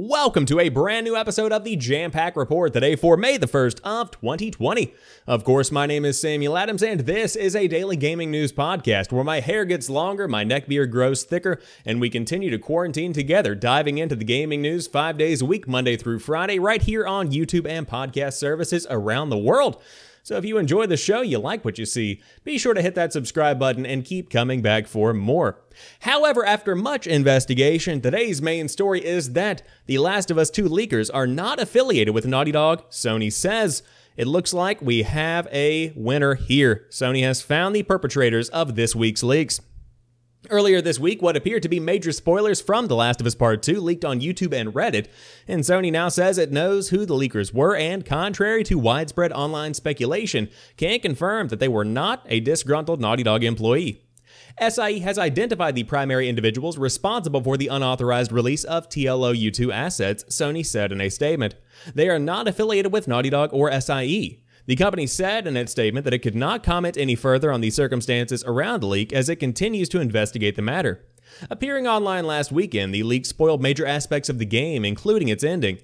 Welcome to a brand new episode of the Jampack Report today for May the 1st of 2020. Of course, my name is Samuel Adams, and this is a daily gaming news podcast where my hair gets longer, my neck beard grows thicker, and we continue to quarantine together, diving into the gaming news five days a week, Monday through Friday, right here on YouTube and podcast services around the world. So if you enjoy the show, you like what you see, be sure to hit that subscribe button and keep coming back for more. However, after much investigation, today's main story is that The Last of Us 2 leakers are not affiliated with Naughty Dog, Sony says. It looks like we have a winner here. Sony has found the perpetrators of this week's leaks. Earlier this week, what appeared to be major spoilers from The Last of Us Part 2 leaked on YouTube and Reddit, and Sony now says it knows who the leakers were, and contrary to widespread online speculation, can confirm that they were not a disgruntled Naughty Dog employee. SIE has identified the primary individuals responsible for the unauthorized release of TLOU2 assets, Sony said in a statement. They are not affiliated with Naughty Dog or SIE. The company said in its statement that it could not comment any further on the circumstances around the leak as it continues to investigate the matter. Appearing online last weekend, the leak spoiled major aspects of the game, including its ending.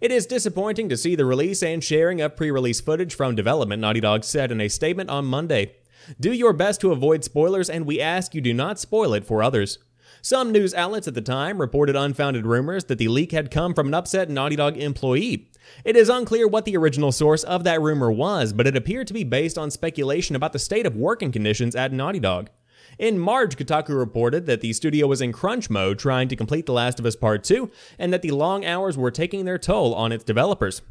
It is disappointing to see the release and sharing of pre release footage from development, Naughty Dog said in a statement on Monday. Do your best to avoid spoilers, and we ask you do not spoil it for others. Some news outlets at the time reported unfounded rumors that the leak had come from an upset Naughty Dog employee. It is unclear what the original source of that rumor was, but it appeared to be based on speculation about the state of working conditions at Naughty Dog. In March, Kotaku reported that the studio was in crunch mode trying to complete The Last of Us Part 2, and that the long hours were taking their toll on its developers.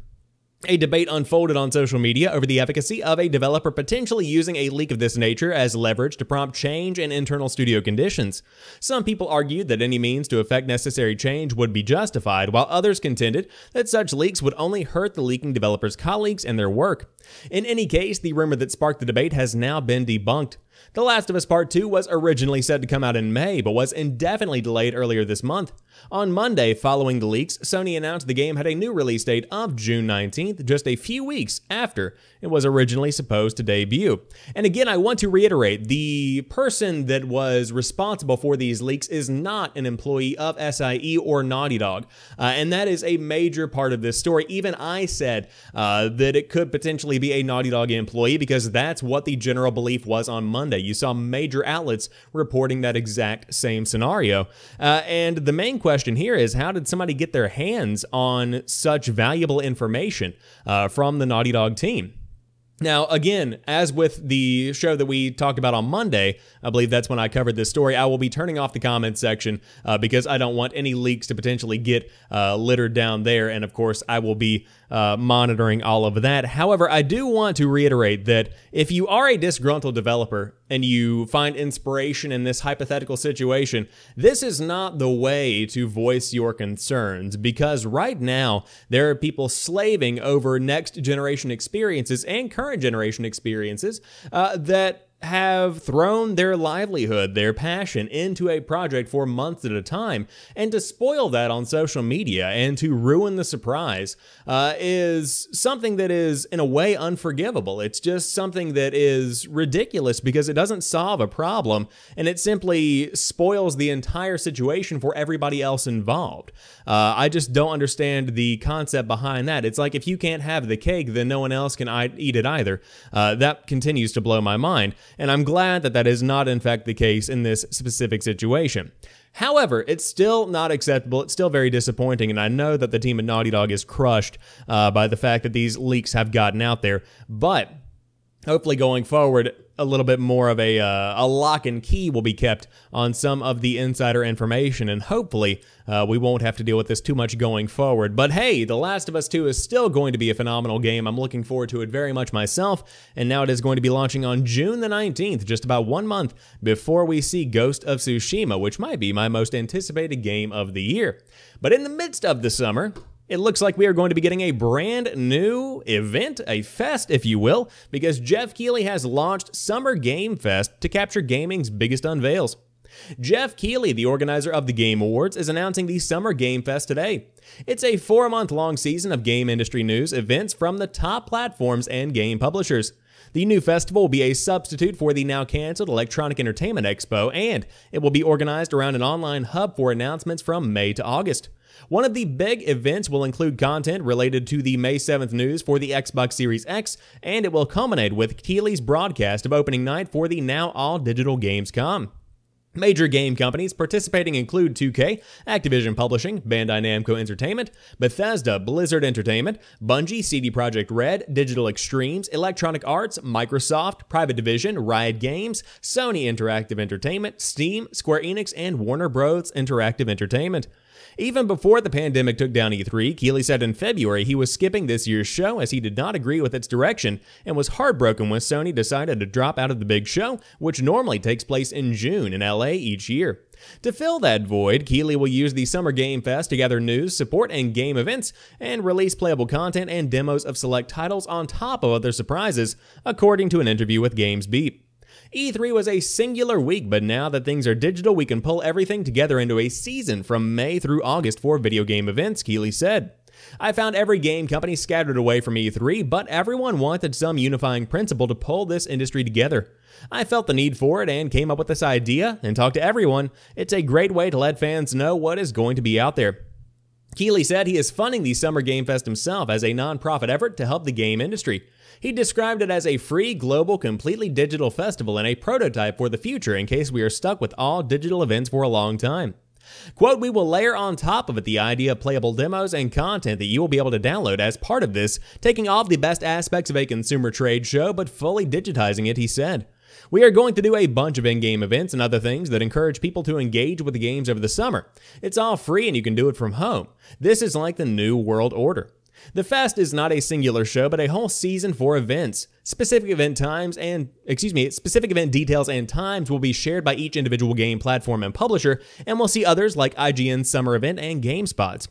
A debate unfolded on social media over the efficacy of a developer potentially using a leak of this nature as leverage to prompt change in internal studio conditions. Some people argued that any means to effect necessary change would be justified, while others contended that such leaks would only hurt the leaking developers' colleagues and their work. In any case, the rumor that sparked the debate has now been debunked. The Last of Us Part 2 was originally said to come out in May, but was indefinitely delayed earlier this month. On Monday, following the leaks, Sony announced the game had a new release date of June 19th, just a few weeks after it was originally supposed to debut. And again, I want to reiterate the person that was responsible for these leaks is not an employee of SIE or Naughty Dog. Uh, and that is a major part of this story. Even I said uh, that it could potentially be a Naughty Dog employee because that's what the general belief was on Monday. You saw major outlets reporting that exact same scenario. Uh, and the main question here is how did somebody get their hands on such valuable information uh, from the Naughty Dog team? Now, again, as with the show that we talked about on Monday, I believe that's when I covered this story, I will be turning off the comments section uh, because I don't want any leaks to potentially get uh, littered down there. And of course, I will be uh, monitoring all of that. However, I do want to reiterate that if you are a disgruntled developer and you find inspiration in this hypothetical situation, this is not the way to voice your concerns because right now there are people slaving over next generation experiences and current generation experiences uh, that have thrown their livelihood, their passion into a project for months at a time, and to spoil that on social media and to ruin the surprise uh, is something that is, in a way, unforgivable. It's just something that is ridiculous because it doesn't solve a problem and it simply spoils the entire situation for everybody else involved. Uh, I just don't understand the concept behind that. It's like if you can't have the cake, then no one else can eat it either. Uh, that continues to blow my mind and I'm glad that that is not, in fact, the case in this specific situation. However, it's still not acceptable. It's still very disappointing, and I know that the team at Naughty Dog is crushed uh, by the fact that these leaks have gotten out there. But hopefully, going forward, a little bit more of a, uh, a lock and key will be kept on some of the insider information, and hopefully uh, we won't have to deal with this too much going forward. But hey, The Last of Us 2 is still going to be a phenomenal game. I'm looking forward to it very much myself, and now it is going to be launching on June the 19th, just about one month before we see Ghost of Tsushima, which might be my most anticipated game of the year. But in the midst of the summer, it looks like we are going to be getting a brand new event, a fest, if you will, because Geoff Keighley has launched Summer Game Fest to capture gaming's biggest unveils. Geoff Keighley, the organizer of the Game Awards, is announcing the Summer Game Fest today. It's a four month long season of game industry news, events from the top platforms and game publishers. The new festival will be a substitute for the now canceled Electronic Entertainment Expo, and it will be organized around an online hub for announcements from May to August. One of the big events will include content related to the May 7th news for the Xbox Series X, and it will culminate with Keighley's broadcast of opening night for the now all digital Gamescom. Major game companies participating include 2K, Activision Publishing, Bandai Namco Entertainment, Bethesda, Blizzard Entertainment, Bungie, CD Projekt Red, Digital Extremes, Electronic Arts, Microsoft, Private Division, Riot Games, Sony Interactive Entertainment, Steam, Square Enix, and Warner Bros. Interactive Entertainment. Even before the pandemic took down E3, Keighley said in February he was skipping this year's show as he did not agree with its direction and was heartbroken when Sony decided to drop out of the big show, which normally takes place in June in LA each year. To fill that void, Keighley will use the Summer Game Fest to gather news, support, and game events, and release playable content and demos of select titles on top of other surprises, according to an interview with GamesBeat. E3 was a singular week, but now that things are digital, we can pull everything together into a season from May through August for video game events, Keighley said. I found every game company scattered away from E3, but everyone wanted some unifying principle to pull this industry together. I felt the need for it and came up with this idea and talked to everyone. It's a great way to let fans know what is going to be out there. Keighley said he is funding the Summer Game Fest himself as a nonprofit effort to help the game industry. He described it as a free, global, completely digital festival and a prototype for the future in case we are stuck with all digital events for a long time. Quote, we will layer on top of it the idea of playable demos and content that you will be able to download as part of this, taking all of the best aspects of a consumer trade show but fully digitizing it, he said. We are going to do a bunch of in-game events and other things that encourage people to engage with the games over the summer. It's all free and you can do it from home. This is like the new world order. The Fest is not a singular show, but a whole season for events. Specific event times and, excuse me, specific event details and times will be shared by each individual game platform and publisher, and we'll see others like IGN's Summer Event and GameSpot's.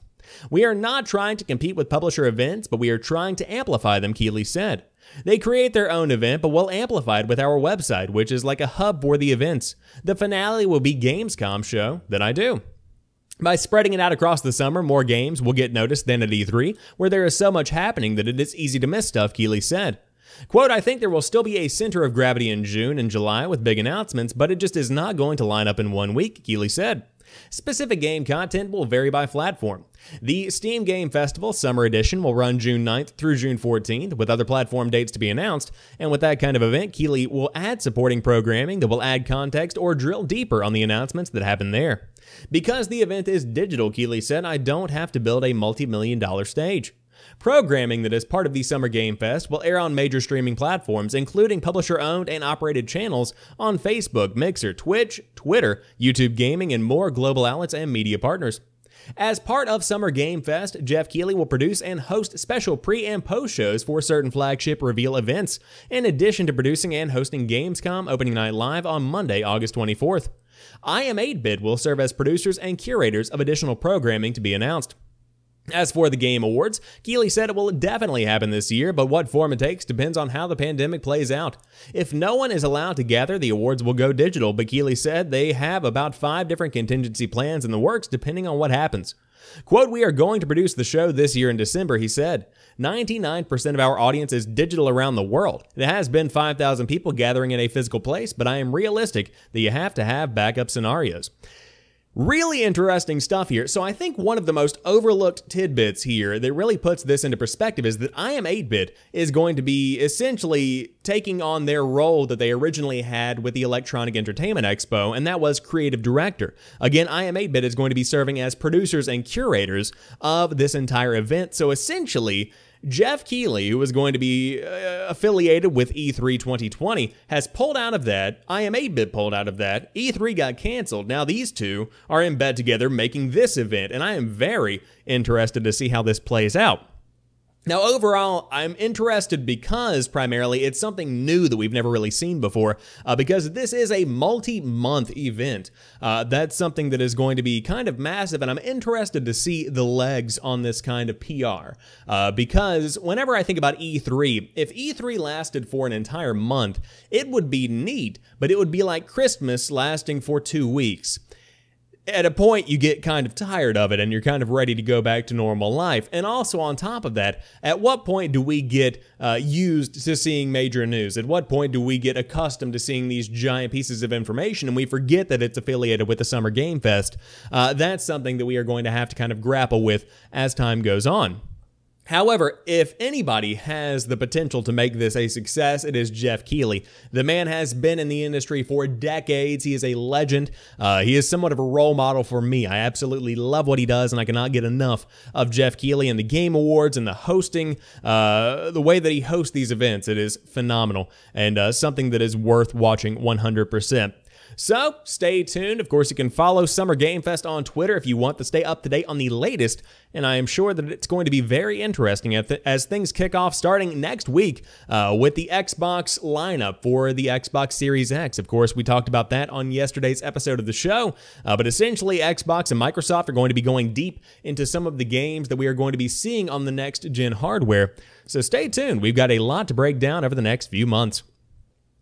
We are not trying to compete with publisher events, but we are trying to amplify them, Keighley said. They create their own event, but we'll amplify it with our website, which is like a hub for the events. The finale will be Gamescom show that I do. By spreading it out across the summer, more games will get noticed than at E3, where there is so much happening that it is easy to miss stuff, Keighley said. Quote, I think there will still be a center of gravity in June and July with big announcements, but it just is not going to line up in one week, Keighley said. Specific game content will vary by platform. The Steam Game Festival Summer Edition will run June 9th through June 14th, with other platform dates to be announced. And with that kind of event, Keighley will add supporting programming that will add context or drill deeper on the announcements that happen there. Because the event is digital, Keighley said, I don't have to build a multi million dollar stage. Programming that is part of the Summer Game Fest will air on major streaming platforms, including publisher owned and operated channels on Facebook, Mixer, Twitch, Twitter, YouTube Gaming, and more global outlets and media partners. As part of Summer Game Fest, Geoff Keighley will produce and host special pre and post shows for certain flagship reveal events, in addition to producing and hosting Gamescom Opening Night Live on Monday, August 24th. I Am 8-Bit will serve as producers and curators of additional programming to be announced. As for the Game Awards, Keighley said it will definitely happen this year, but what form it takes depends on how the pandemic plays out. If no one is allowed to gather, the awards will go digital, but Keighley said they have about five different contingency plans in the works depending on what happens. Quote, We are going to produce the show this year in December, he said. 99% of our audience is digital around the world. It has been 5,000 people gathering in a physical place, but I am realistic that you have to have backup scenarios. Really interesting stuff here. So I think one of the most overlooked tidbits here that really puts this into perspective is that I Am 8-Bit is going to be essentially taking on their role that they originally had with the Electronic Entertainment Expo, and that was creative director. Again, I Am 8-Bit is going to be serving as producers and curators of this entire event. So essentially, Geoff Keighley, who was going to be uh, affiliated with E3 2020, has pulled out of that. I am 8-bit pulled out of that. E3 got canceled. Now these two are in bed together making this event, and I am very interested to see how this plays out. Now, overall, I'm interested because primarily it's something new that we've never really seen before, uh, because this is a multi month event. Uh, that's something that is going to be kind of massive, and I'm interested to see the legs on this kind of PR. Uh, because whenever I think about E3, if E3 lasted for an entire month, it would be neat, but it would be like Christmas lasting for two weeks at a point you get kind of tired of it and you're kind of ready to go back to normal life. And also on top of that, at what point do we get uh, used to seeing major news? At what point do we get accustomed to seeing these giant pieces of information and we forget that it's affiliated with the Summer Game Fest? Uh, that's something that we are going to have to kind of grapple with as time goes on. However, if anybody has the potential to make this a success, it is Geoff Keighley. The man has been in the industry for decades. He is a legend. Uh, he is somewhat of a role model for me. I absolutely love what he does, and I cannot get enough of Geoff Keighley and the Game Awards and the hosting, uh, the way that he hosts these events. It is phenomenal and uh, something that is worth watching 100%. So stay tuned. Of course, you can follow Summer Game Fest on Twitter if you want to stay up to date on the latest. And I am sure that it's going to be very interesting as things kick off starting next week uh, with the Xbox lineup for the Xbox Series X. Of course, we talked about that on yesterday's episode of the show. Uh, but essentially, Xbox and Microsoft are going to be going deep into some of the games that we are going to be seeing on the next gen hardware. So stay tuned. We've got a lot to break down over the next few months.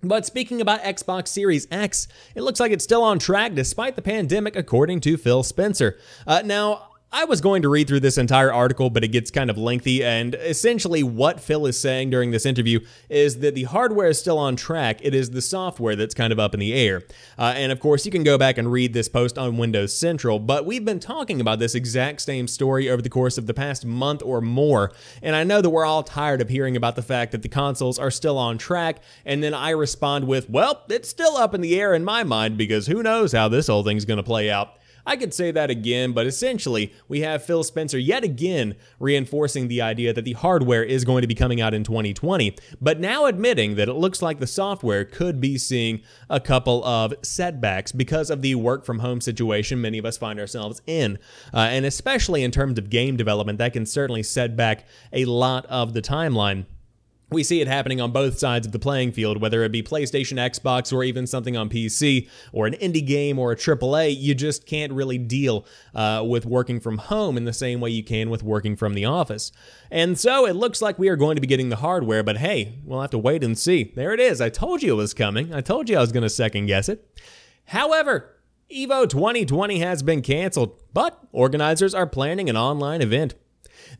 But speaking about Xbox Series X, it looks like it's still on track despite the pandemic, according to Phil Spencer. Uh, now, I was going to read through this entire article, but it gets kind of lengthy. And essentially, what Phil is saying during this interview is that the hardware is still on track. It is the software that's kind of up in the air. Uh, and of course, you can go back and read this post on Windows Central. But we've been talking about this exact same story over the course of the past month or more. And I know that we're all tired of hearing about the fact that the consoles are still on track. And then I respond with, well, it's still up in the air in my mind because who knows how this whole thing's going to play out. I could say that again, but essentially, we have Phil Spencer yet again reinforcing the idea that the hardware is going to be coming out in 2020, but now admitting that it looks like the software could be seeing a couple of setbacks because of the work from home situation many of us find ourselves in. Uh, and especially in terms of game development, that can certainly set back a lot of the timeline we see it happening on both sides of the playing field, whether it be PlayStation, Xbox, or even something on PC, or an indie game, or a AAA. You just can't really deal uh, with working from home in the same way you can with working from the office. And so it looks like we are going to be getting the hardware, but hey, we'll have to wait and see. There it is. I told you it was coming. I told you I was going to second guess it. However, EVO 2020 has been canceled, but organizers are planning an online event.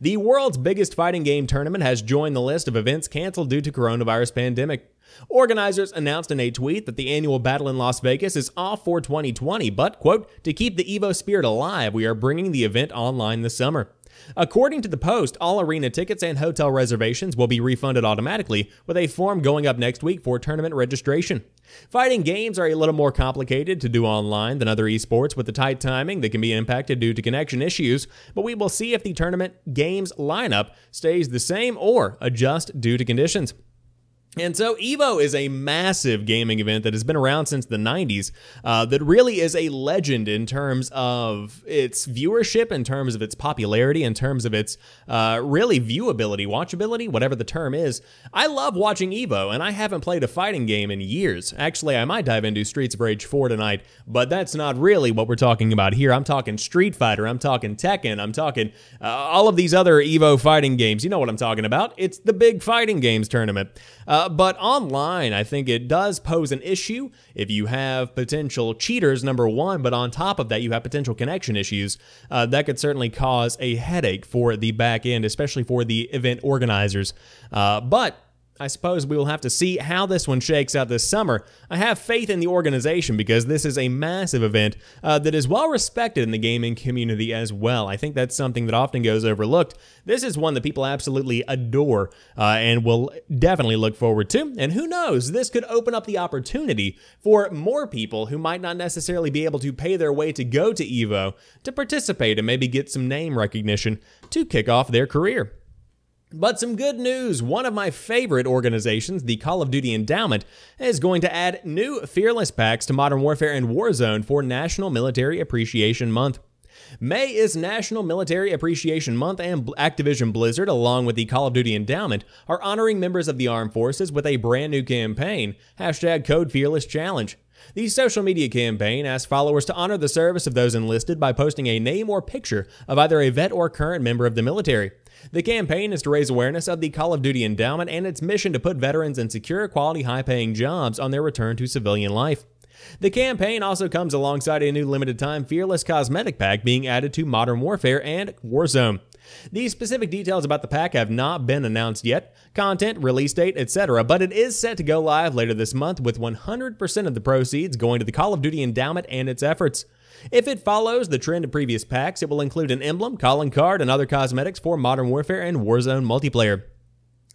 The world's biggest fighting game tournament has joined the list of events canceled due to coronavirus pandemic. Organizers announced in a tweet that the annual battle in Las Vegas is off for 2020, but, quote, to keep the EVO spirit alive, we are bringing the event online this summer. According to the Post, all arena tickets and hotel reservations will be refunded automatically, with a form going up next week for tournament registration. Fighting games are a little more complicated to do online than other esports with the tight timing that can be impacted due to connection issues, but we will see if the tournament games lineup stays the same or adjust due to conditions. And so EVO is a massive gaming event that has been around since the 90s, uh, that really is a legend in terms of its viewership, in terms of its popularity, in terms of its uh, really viewability, watchability, whatever the term is. I love watching EVO, and I haven't played a fighting game in years. Actually, I might dive into Streets of Rage 4 tonight, but that's not really what we're talking about here. I'm talking Street Fighter, I'm talking Tekken, I'm talking uh, all of these other EVO fighting games. You know what I'm talking about. It's the big fighting games tournament. Uh, but online, I think it does pose an issue if you have potential cheaters, number one, but on top of that, you have potential connection issues. Uh, that could certainly cause a headache for the back end, especially for the event organizers. Uh, but I suppose we will have to see how this one shakes out this summer. I have faith in the organization because this is a massive event uh, that is well respected in the gaming community as well. I think that's something that often goes overlooked. This is one that people absolutely adore uh, and will definitely look forward to. And who knows, this could open up the opportunity for more people who might not necessarily be able to pay their way to go to EVO to participate and maybe get some name recognition to kick off their career. But some good news. One of my favorite organizations, the Call of Duty Endowment, is going to add new Fearless packs to Modern Warfare and Warzone for National Military Appreciation Month. May is National Military Appreciation Month, and Activision Blizzard, along with the Call of Duty Endowment, are honoring members of the armed forces with a brand new campaign, hashtag Code Fearless Challenge. The social media campaign asks followers to honor the service of those enlisted by posting a name or picture of either a vet or current member of the military. The campaign is to raise awareness of the Call of Duty Endowment and its mission to put veterans in secure, quality, high paying jobs on their return to civilian life. The campaign also comes alongside a new limited time Fearless Cosmetic Pack being added to Modern Warfare and Warzone. The specific details about the pack have not been announced yet, content, release date, etc., but it is set to go live later this month with 100% of the proceeds going to the Call of Duty Endowment and its efforts. If it follows the trend of previous packs, it will include an emblem, calling card, and other cosmetics for Modern Warfare and Warzone multiplayer.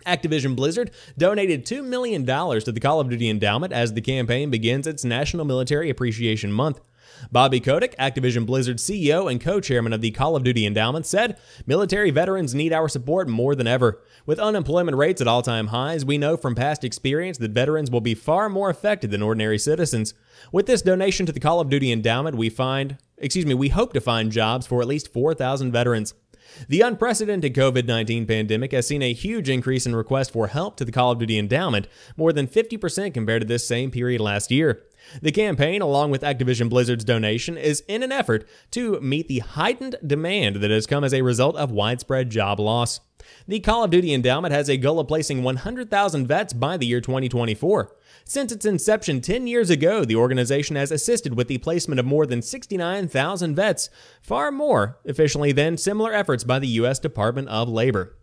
Activision Blizzard donated $2 million to the Call of Duty Endowment as the campaign begins its National Military Appreciation Month. Bobby Kotick, Activision Blizzard CEO and co chairman of the Call of Duty Endowment, said military veterans need our support more than ever. With unemployment rates at all time highs, we know from past experience that veterans will be far more affected than ordinary citizens. With this donation to the Call of Duty Endowment, we find, excuse me, we hope to find jobs for at least 4,000 veterans. The unprecedented COVID 19 pandemic has seen a huge increase in requests for help to the Call of Duty Endowment, more than 50% compared to this same period last year. The campaign, along with Activision Blizzard's donation, is in an effort to meet the heightened demand that has come as a result of widespread job loss. The Call of Duty Endowment has a goal of placing 100,000 vets by the year 2024. Since its inception 10 years ago, the organization has assisted with the placement of more than 69,000 vets, far more efficiently than similar efforts by the U.S. Department of Labor.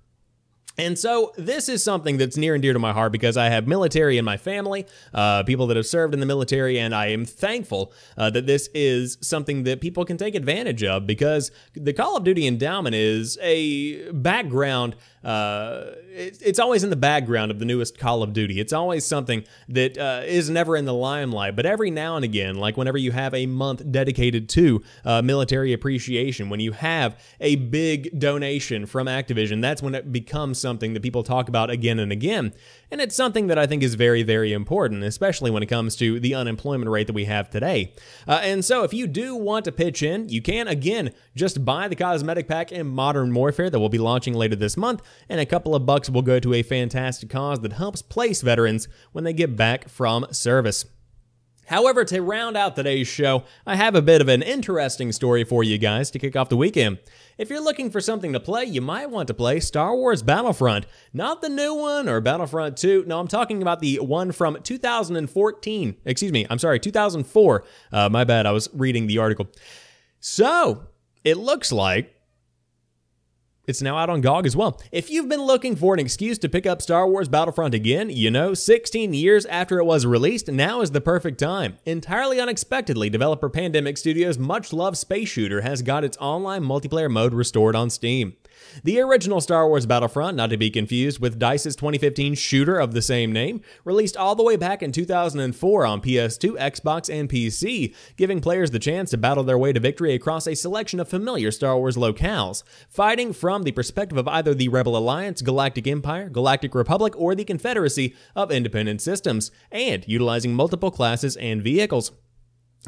And so, this is something that's near and dear to my heart because I have military in my family, uh, people that have served in the military, and I am thankful uh, that this is something that people can take advantage of because the Call of Duty Endowment is a background uh, it's always in the background of the newest Call of Duty. It's always something that uh, is never in the limelight, but every now and again, like whenever you have a month dedicated to uh, military appreciation, when you have a big donation from Activision, that's when it becomes something that people talk about again and again. And it's something that I think is very, very important, especially when it comes to the unemployment rate that we have today. Uh, and so, if you do want to pitch in, you can again just buy the cosmetic pack in Modern Warfare that will be launching later this month, and a couple of bucks will go to a fantastic cause that helps place veterans when they get back from service. However, to round out today's show, I have a bit of an interesting story for you guys to kick off the weekend. If you're looking for something to play, you might want to play Star Wars Battlefront. Not the new one or Battlefront 2. No, I'm talking about the one from 2014. Excuse me, I'm sorry, 2004. Uh, my bad, I was reading the article. So, it looks like it's now out on GOG as well. If you've been looking for an excuse to pick up Star Wars Battlefront again, you know, 16 years after it was released, now is the perfect time. Entirely unexpectedly, developer Pandemic Studios' much loved space shooter has got its online multiplayer mode restored on Steam. The original Star Wars Battlefront, not to be confused with DICE's 2015 shooter of the same name, released all the way back in 2004 on PS2, Xbox, and PC, giving players the chance to battle their way to victory across a selection of familiar Star Wars locales, fighting from the perspective of either the Rebel Alliance, Galactic Empire, Galactic Republic, or the Confederacy of Independent Systems, and utilizing multiple classes and vehicles.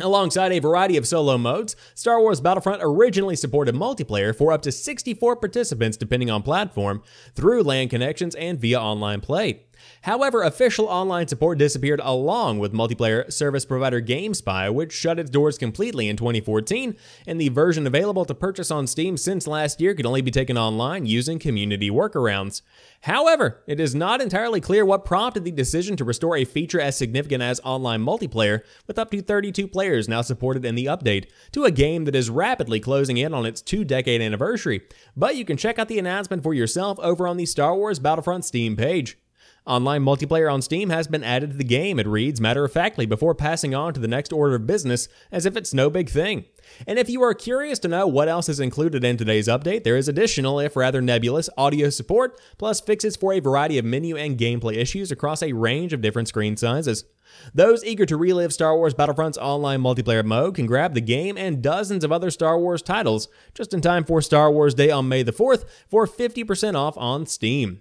Alongside a variety of solo modes, Star Wars Battlefront originally supported multiplayer for up to 64 participants depending on platform, through LAN connections and via online play. However, official online support disappeared along with multiplayer service provider GameSpy, which shut its doors completely in 2014, and the version available to purchase on Steam since last year could only be taken online using community workarounds. However, it is not entirely clear what prompted the decision to restore a feature as significant as online multiplayer, with up to 32 players now supported in the update, to a game that is rapidly closing in on its two decade anniversary. But you can check out the announcement for yourself over on the Star Wars Battlefront Steam page. Online multiplayer on Steam has been added to the game, it reads matter of factly before passing on to the next order of business as if it's no big thing. And if you are curious to know what else is included in today's update, there is additional, if rather nebulous, audio support, plus fixes for a variety of menu and gameplay issues across a range of different screen sizes. Those eager to relive Star Wars Battlefront's online multiplayer mode can grab the game and dozens of other Star Wars titles just in time for Star Wars Day on May the 4th for 50% off on Steam.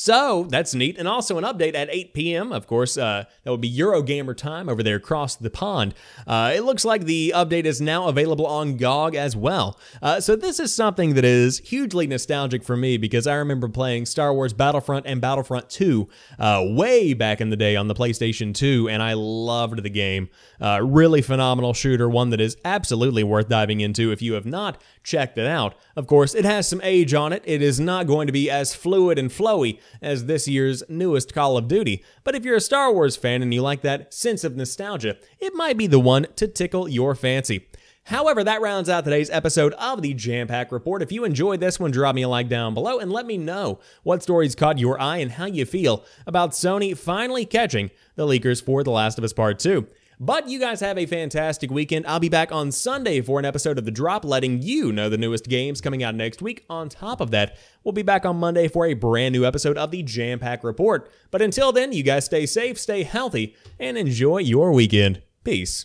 So that's neat. And also an update at 8 p.m. Of course, uh, that would be Eurogamer time over there across the pond. Uh, it looks like the update is now available on GOG as well. Uh, so this is something that is hugely nostalgic for me because I remember playing Star Wars Battlefront and Battlefront 2 uh, way back in the day on the PlayStation 2, and I loved the game. Uh, really phenomenal shooter, one that is absolutely worth diving into if you have not checked it out. Of course, it has some age on it. It is not going to be as fluid and flowy as this year's newest Call of Duty, but if you're a Star Wars fan and you like that sense of nostalgia, it might be the one to tickle your fancy. However, that rounds out today's episode of the Jampack Report. If you enjoyed this one, drop me a like down below and let me know what stories caught your eye and how you feel about Sony finally catching the leakers for The Last of Us Part 2. But you guys have a fantastic weekend. I'll be back on Sunday for an episode of The Drop, letting you know the newest games coming out next week. On top of that, we'll be back on Monday for a brand new episode of the Jampack Report. But until then, you guys stay safe, stay healthy, and enjoy your weekend. Peace.